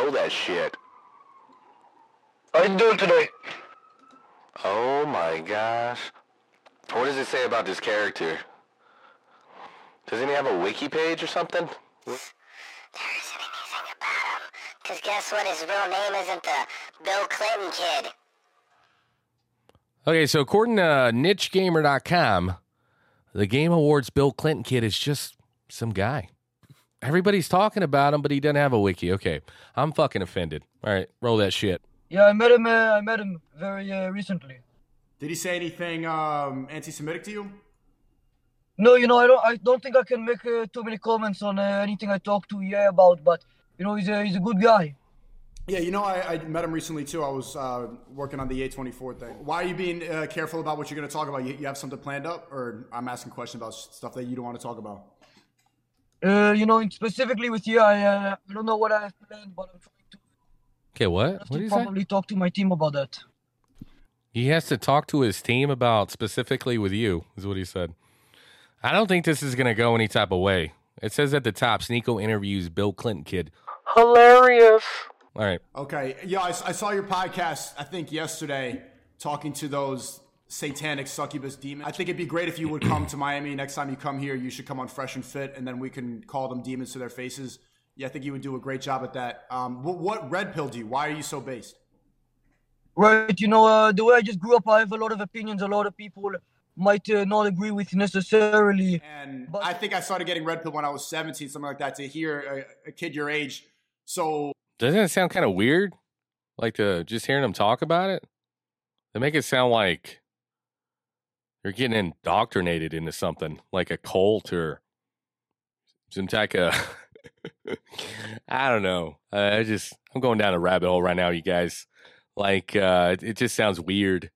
Roll that shit. How you doing today? Oh my gosh. What does it say about this character? Doesn't he have a wiki page or something? There isn't anything about him. Cause guess what? His real name isn't the Bill Clinton kid. Okay, so according to nichegamer.com, the Game Awards Bill Clinton kid is just some guy. Everybody's talking about him, but he doesn't have a wiki. Okay, I'm fucking offended. All right, roll that shit. Yeah, I met him. Uh, I met him very uh, recently. Did he say anything um, anti-Semitic to you? No, you know, I don't. I don't think I can make uh, too many comments on uh, anything I talk to yeah about. But you know, he's a he's a good guy. Yeah, you know, I, I met him recently too. I was uh, working on the A24 thing. Why are you being uh, careful about what you're going to talk about? You, you have something planned up, or I'm asking questions about stuff that you don't want to talk about? Uh, you know, specifically with you, I uh, I don't know what I have planned, but I'm trying to, Okay, I what? have What to do you say? probably talk to my team about that. He has to talk to his team about specifically with you, is what he said. I don't think this is going to go any type of way. It says at the top, Sneako interviews Bill Clinton kid. Hilarious. All right. Okay. Yeah, I, I saw your podcast. I think yesterday, talking to those satanic succubus demon. I think it'd be great if you would come to Miami next time you come here. You should come on Fresh and Fit, and then we can call them demons to their faces. Yeah, I think you would do a great job at that. Um, what, what red pill do you? Why are you so based? Right, you know, uh, the way I just grew up, I have a lot of opinions. A lot of people might uh, not agree with necessarily. And But- I think I started getting red pill when I was 17, something like that. To hear a, a kid your age, so Doesn't it sound kind of weird? Like to just hearing them talk about it? They make it sound like you're getting indoctrinated into something, like a cult or some type of. I don't know. Uh, I just I'm going down a rabbit hole right now, you guys. Like uh, it, it just sounds weird.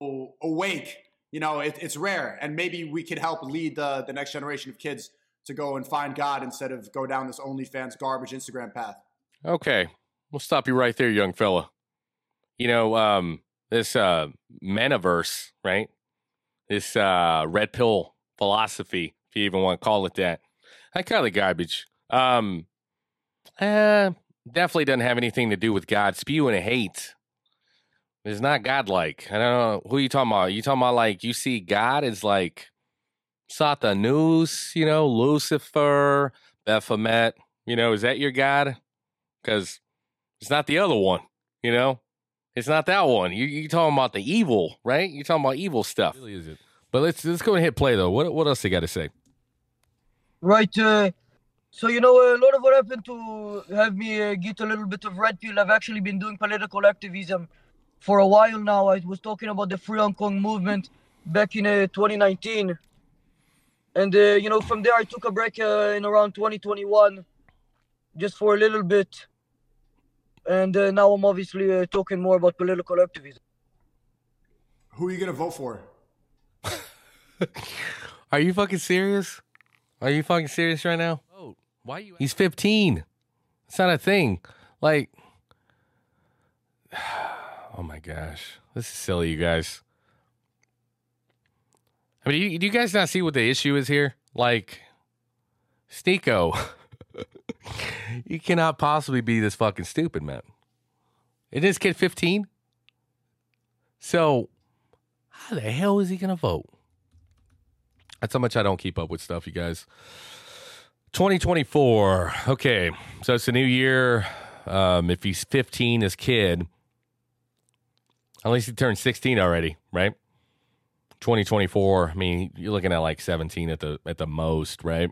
awake. You know, it, it's rare, and maybe we could help lead the the next generation of kids to go and find God instead of go down this OnlyFans garbage Instagram path. Okay, we'll stop you right there, young fella. You know, um, this uh, metaverse, right? This uh, red pill philosophy, if you even want to call it that, I kind of garbage. Um, uh, definitely doesn't have anything to do with God. Spewing hate is not godlike. I don't know who you talking about. You talking about like you see God is like Satanus, you know, Lucifer, Baphomet. You know, is that your God? because it's not the other one. You know, it's not that one. You you talking about the evil, right? You're talking about evil stuff. Really is it? But let's let's go and hit play though. What what else they got to say? Right. Uh, so you know, a lot of what happened to have me uh, get a little bit of red pill. I've actually been doing political activism for a while now. I was talking about the Free Hong Kong movement back in uh, 2019, and uh, you know, from there I took a break uh, in around 2021, just for a little bit, and uh, now I'm obviously uh, talking more about political activism. Who are you gonna vote for? Are you fucking serious? Are you fucking serious right now? Oh, why you? He's 15. It's not a thing. Like, oh my gosh, this is silly, you guys. I mean, do you, do you guys not see what the issue is here? Like, Sneako, you cannot possibly be this fucking stupid, man. Is this kid 15? So, how the hell is he gonna vote? That's how much I don't keep up with stuff, you guys. 2024. Okay. So it's a new year. Um, if he's 15, his kid, at least he turned 16 already, right? 2024. I mean, you're looking at like 17 at the at the most, right?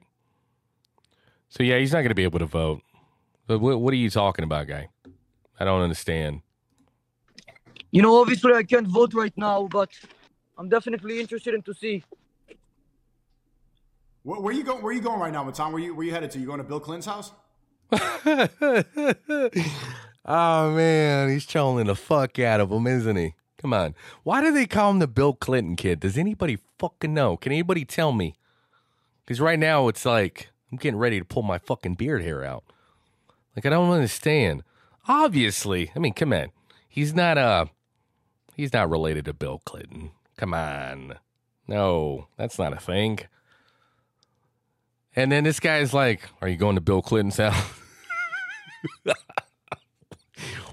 So yeah, he's not going to be able to vote. But what, what are you talking about, guy? I don't understand. You know, obviously I can't vote right now, but I'm definitely interested in to see. Where, where you going? Where are you going right now, Matan? Where you where you headed to? You going to Bill Clinton's house? oh man, he's trolling the fuck out of him, isn't he? Come on. Why do they call him the Bill Clinton kid? Does anybody fucking know? Can anybody tell me? Because right now it's like I'm getting ready to pull my fucking beard hair out. Like I don't understand. Obviously, I mean, come on. He's not uh he's not related to Bill Clinton. Come on. No, that's not a thing. And then this guy's like, Are you going to Bill Clinton's house?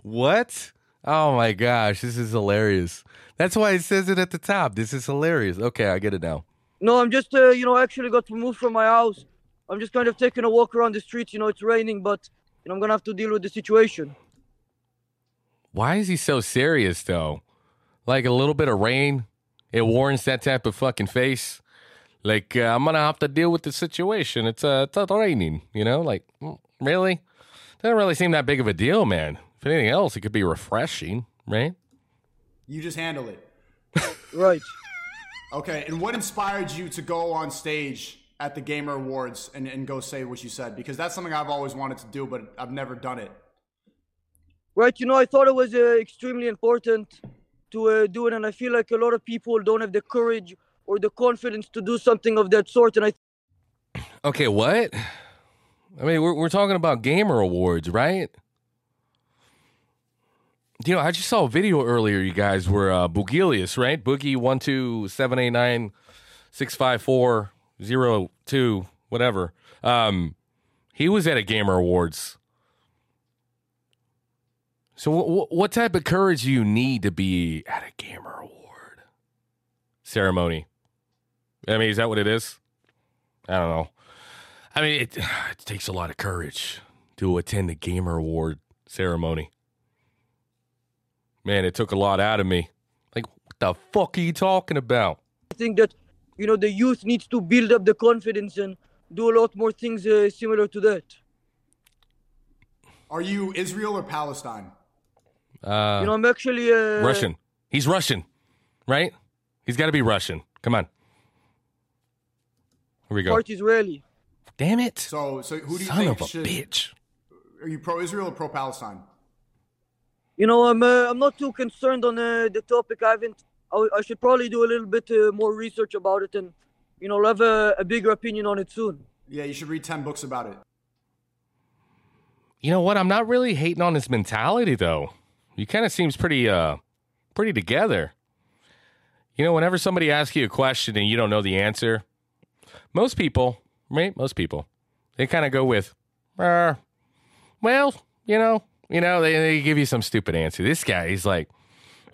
What? Oh my gosh, this is hilarious. That's why it says it at the top. This is hilarious. Okay, I get it now. No, I'm just, uh, you know, actually got removed from my house. I'm just kind of taking a walk around the streets. You know, it's raining, but you know, I'm gonna have to deal with the situation. Why is he so serious though? Like a little bit of rain, it warrants that type of fucking face. Like uh, I'm gonna have to deal with the situation. It's uh, it's raining. You know, like mm, really, doesn't really seem that big of a deal, man. If anything else, it could be refreshing, right? You just handle it. Right. Okay, and what inspired you to go on stage at the Gamer Awards and, and go say what you said? Because that's something I've always wanted to do, but I've never done it. right you know i thought it was uh, extremely important to uh, do it and i feel like a lot of people don't have the courage or the confidence to do something of that sort and i Okay, what? I mean, we're we're talking about gamer awards, right? You know, I just saw a video earlier. You guys were uh, Boogilius, right? Boogie one two seven eight nine six five four zero two whatever. Um, he was at a gamer awards. So, wh- wh- what type of courage do you need to be at a gamer award ceremony? I mean, is that what it is? I don't know. I mean, it, it takes a lot of courage to attend a gamer award ceremony. Man, it took a lot out of me. Like, what the fuck are you talking about? I think that you know the youth needs to build up the confidence and do a lot more things uh, similar to that Are you Israel or Palestine? Uh, you know i'm actually uh, Russian. He's Russian, right? He's got to be Russian. Come on. Here we go. part israeli Damn it. So, so who do you Son think of a should? bitch. Are you pro Israel or pro Palestine? you know i'm uh, i'm not too concerned on uh, the topic i haven't I, I should probably do a little bit uh, more research about it and you know have a, a bigger opinion on it soon Yeah, you should read ten books about it. You know what? I'm not really hating on his mentality though. He kind of seems pretty uh pretty together. You know, whenever somebody asks you a question and you don't know the answer, most people, right? Most people, they kind of go with, well, you know, you know, they, they give you some stupid answer. This guy, he's like,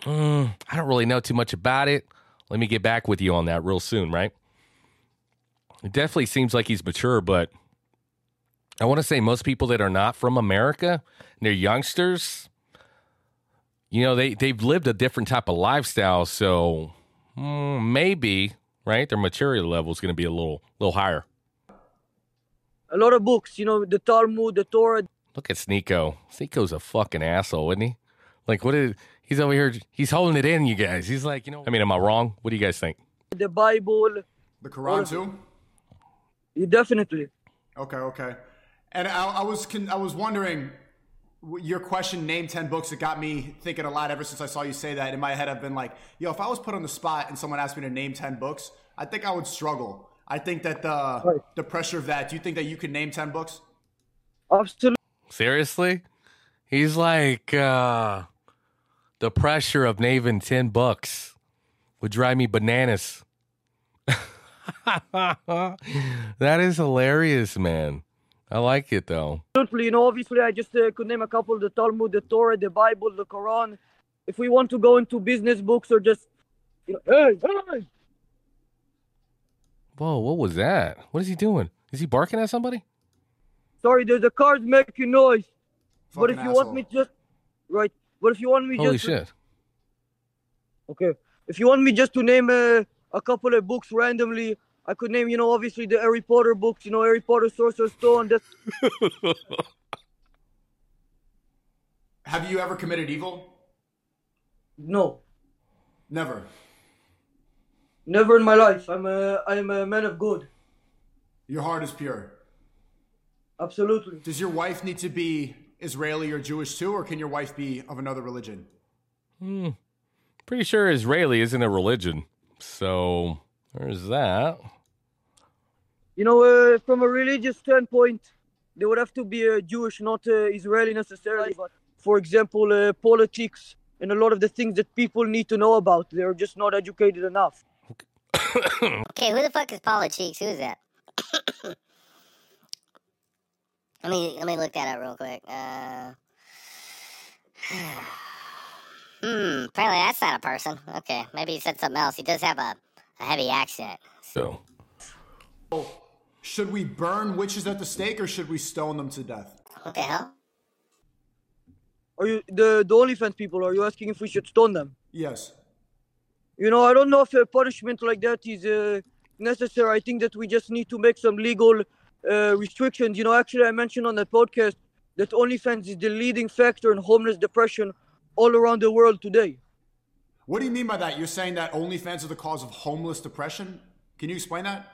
mm, I don't really know too much about it. Let me get back with you on that real soon, right? It definitely seems like he's mature, but I want to say most people that are not from America, they're youngsters. You know, they they've lived a different type of lifestyle, so mm, maybe right their maturity level is going to be a little little higher. a lot of books you know the talmud the torah Look at Sneako. Sneako's a fucking asshole, isn't he? Like, what did he's over here? He's holding it in, you guys. He's like, you know. I mean, am I wrong? What do you guys think? the bible The Quran too. You definitely Okay, okay. And I, I was con- I was wondering, your question, name ten books, it got me thinking a lot. Ever since I saw you say that, in my head, I've been like, yo, if I was put on the spot and someone asked me to name ten books, I think I would struggle. I think that the Right. the pressure of that. Do you think that you could name ten books? absolutely Seriously? He's like, uh, the pressure of naming 10 bucks would drive me bananas. that is hilarious, man. I like it though. Absolutely, you know, obviously, I just uh, could name a couple: the Talmud, the Torah, the Bible, the Quran. If we want to go into business books or just, you know, hey, hey, Whoa, what was that? What is he doing? Is he barking at somebody? sorry, there's a cars making noise. but if Fucking you want asshole. me just, right? But if you want me Holy just, shit. okay, if you want me just to name uh, a couple of books randomly, I could name, you know, obviously the Harry Potter books, you know, Harry Potter, Sorcerer's Stone. That's Have you ever committed evil? no, Never. never in my life. I'm a, I'm a man of good. Your heart is pure. Absolutely. Does your wife need to be Israeli or Jewish too, or can your wife be of another religion? Pretty sure Israeli isn't a religion. So there's that. You know, uh, from a religious standpoint, they would have to be uh, Jewish, not uh, Israeli necessarily. But for example, uh, politics and a lot of the things that people need to know about, they're just not educated enough. Okay, who the fuck is Paula Cheeks? Who is that? let me let me look that up real quick. Uh, hmm. Apparently, that's not a person. Okay, maybe he said something else. He does have a, a heavy accent. So Should we burn witches at the stake or should we stone them to death? What the hell? Are you the the OnlyFans people? Are you asking if we should stone them? Yes. You know, I don't know if a punishment like that is uh, necessary. I think that we just need to make some legal uh, restrictions. You know, actually, I mentioned on the podcast that OnlyFans is the leading factor in homeless depression all around the world today. What do you mean by that? You're saying that OnlyFans are the cause of homeless depression? Can you explain that?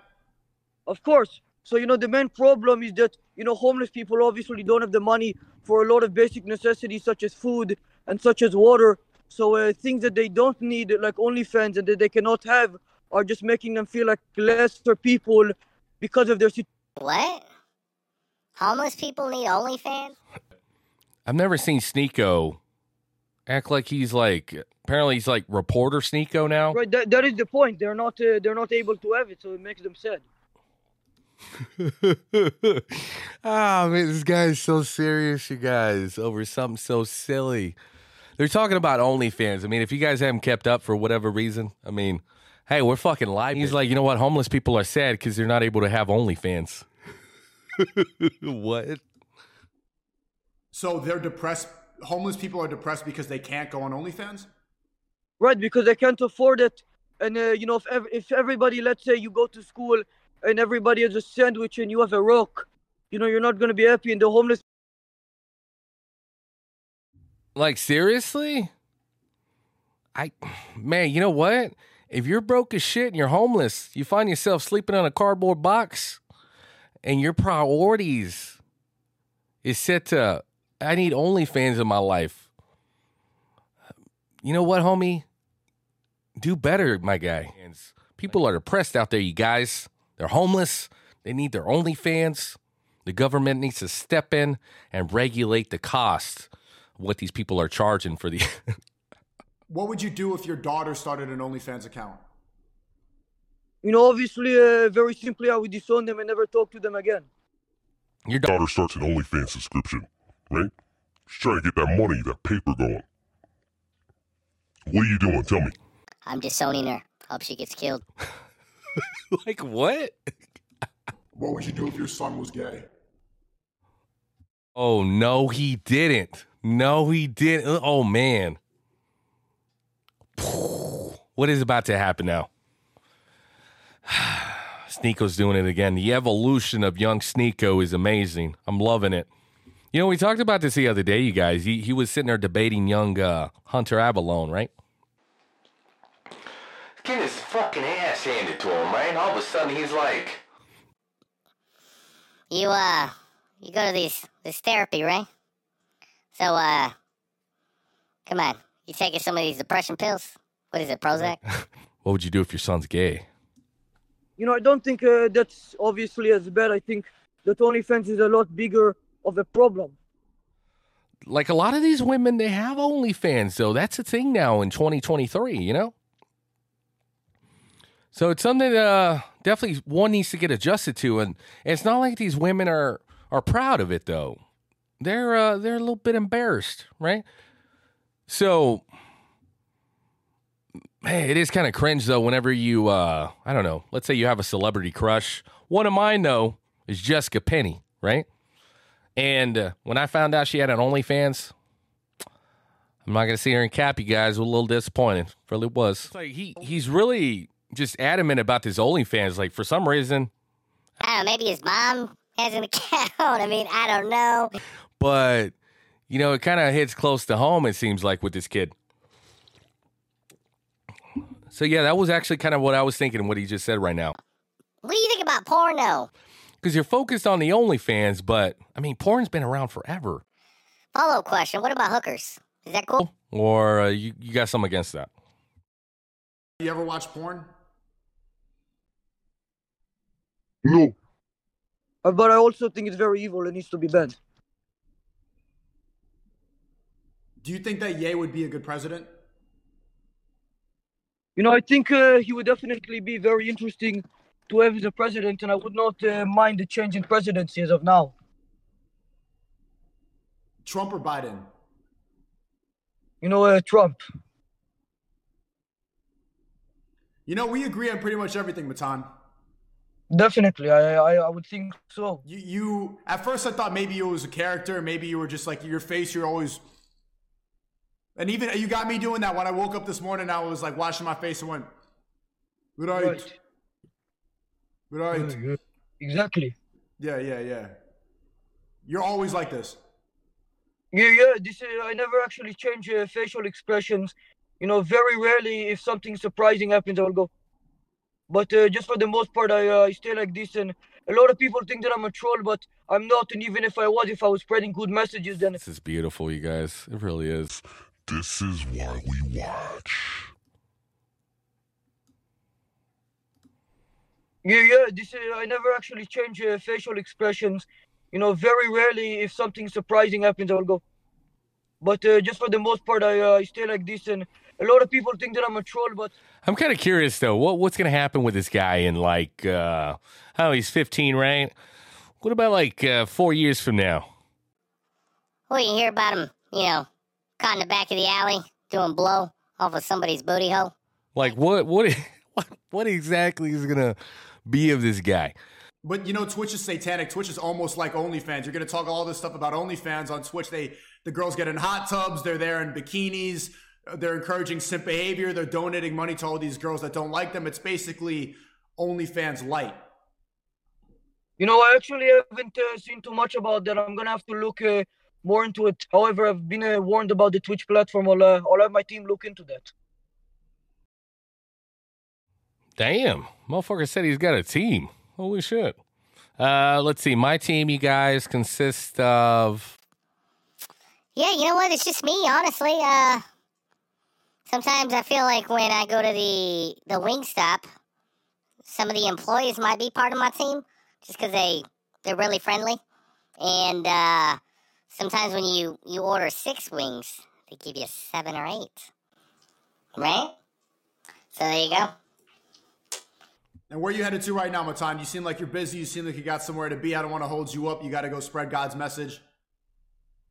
Of course. So, you know, the main problem is that, you know, homeless people obviously don't have the money for a lot of basic necessities such as food and such as water. So, uh, things that they don't need, like OnlyFans, and that they cannot have, are just making them feel like lesser people because of their situation. What? Homeless people need OnlyFans? I've never seen Sneako act like he's like apparently he's like reporter Sneako now. Right, that, that is the point. They're not uh, they're not able to have it, so it makes them sad. Ah man, this guy is so serious, you guys, over something so silly. They're talking about OnlyFans. I mean, if you guys haven't kept up for whatever reason, I mean, hey, we're fucking live. He's like, you know what? Homeless people are sad because they're not able to have OnlyFans. what? So they're depressed. Homeless people are depressed because they can't go on OnlyFans? Right, because they can't afford it. And uh, you know, if ev- if everybody, let's say you go to school and everybody has a sandwich and you have a rock, you know, you're not gonna be happy. And the homeless Like seriously? I man, you know what? If you're broke as shit and you're homeless, you find yourself sleeping on a cardboard box and your priorities is set to I need OnlyFans in my life. You know what, homie? Do better, my guy. People are depressed out there, you guys. They're homeless. They need their OnlyFans. The government needs to step in and regulate the cost of what these people are charging for the. What would you do if your daughter started an OnlyFans account? You know, obviously, uh, very simply, I would disown them and never talk to them again. Your daughter. daughter starts an OnlyFans subscription, right? She's trying to get that money, that paper going. What are you doing? Tell me. I'm disowning her. Hope she gets killed. like what? What would you do if your son was gay? Oh no, he didn't. No, he didn't. Oh man. What is about to happen now? Sneako's doing it again. The evolution of young Sneako is amazing. I'm loving it. You know, we talked about this the other day, you guys. He, he was sitting there debating young uh, Hunter Avallone, right? Get his fucking ass handed to him, right? All of a sudden, he's like, You uh, you go to these this therapy, right? So uh, come on, you taking some of these depression pills? What is it, Prozac? What would you do if your son's gay? You know, I don't think uh, that's obviously as bad. I think that OnlyFans is a lot bigger of a problem. Like a lot of these women, they have OnlyFans, though. That's a thing now in 2023, you know? So it's something that uh, definitely one needs to get adjusted to. And it's not like these women are, are proud of it, though. They're, uh, they're a little bit embarrassed, right? So, hey, it is kind of cringe, though, whenever you, uh, I don't know, let's say you have a celebrity crush. One of mine, though, is Jessica Penny, right? And uh, when I found out she had an OnlyFans, I'm not gonna see her in cap you guys. I was a little disappointed. Really was. It's like he he's really just adamant about this OnlyFans. Like for some reason, I don't know. Maybe his mom has an account. I mean, I don't know. but you know, it kind of hits close to home. It seems like with this kid. So yeah, that was actually kind of what I was thinking. What he just said right now. What do you think about porno? Because you're focused on the OnlyFans, but I mean, porn's been around forever. Follow up question: What about hookers? Is that cool? Or uh, you you got something against that? You ever watch porn? No. Uh, but I also think it's very evil and needs to be banned. Do you think that Ye would be a good president? You know, I think uh, he would definitely be very interesting to have as a president, and I would not uh, mind the change in presidency as of now. Trump or Biden? You know, uh, Trump. You know, we agree on pretty much everything, Matan. Definitely, I, I I would think so. You, you at first I thought maybe it was a character, maybe you were just like your face. You're always, and even you got me doing that when I woke up this morning. I was like washing my face and went, right, Right. right, Yeah, yeah. Exactly. yeah, yeah, yeah. You're always like this. Yeah, yeah. This uh, I never actually change uh, facial expressions. You know, very rarely if something surprising happens, I'll go. But uh, just for the most part, I uh, I stay like this, and a lot of people think that I'm a troll, but I'm not. And even if I was, if I was spreading good messages, then This is beautiful, you guys. It really is. This is why we watch. yeah, yeah. This uh, I never actually change uh, facial expressions. You know, very rarely if something surprising happens, I'll go. But uh, just for the most part, I uh, I stay like this, and a lot of people think that I'm a troll, but I'm kind of curious though. What what's gonna happen with this guy in like uh oh he's 15, right? What about like uh, four years from now? Well, you hear about him, you know, caught in the back of the alley doing blow off of somebody's booty hole. Like what what what what exactly is gonna be of this guy? But you know, Twitch is satanic. Twitch is almost like OnlyFans. You're gonna talk all this stuff about OnlyFans on Twitch. They the girls get in hot tubs. They're there in bikinis. uh, They're encouraging simp behavior. They're donating money to all these girls that don't like them. It's basically OnlyFans light. You know, I actually haven't uh, seen too much about that. I'm gonna have to look uh, more into it. However, I've been uh, warned about the Twitch platform. I'll, uh, I'll have my team look into that. Damn, motherfucker said he's got a team. Holy shit. Uh, let's see. My team, you guys, consist of Yeah, you know what? It's just me, honestly. Uh, sometimes I feel like when I go to the the wing stop, some of the employees might be part of my team just because they they're really friendly, and uh, sometimes when you you order six wings, they give you seven or eight, right? So there you go. And where are you headed to right now, Matan? You seem like you're busy. You seem like you got somewhere to be. I don't want to hold you up. You got to go spread God's message.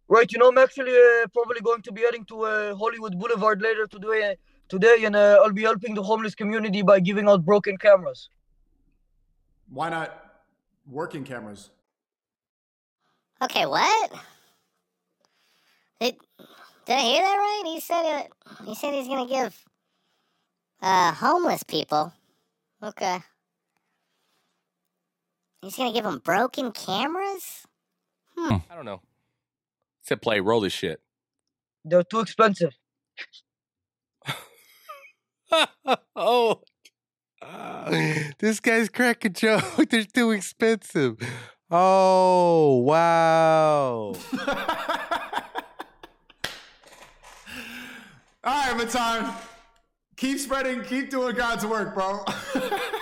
Right, you know, I'm actually uh, probably going to be heading to uh, Hollywood Boulevard later today, today, and uh, I'll be helping the homeless community by giving out broken cameras. Why not working cameras? Okay, what? Did, did I hear that right? He said it. He said he's gonna give uh homeless people. Okay. He's gonna give them broken cameras. Hmm. I don't know. Set play, roll this shit. They're too expensive. oh, this guy's cracking joke. They're too expensive. Oh wow! All right, Matan. Keep spreading. Keep doing God's work, bro.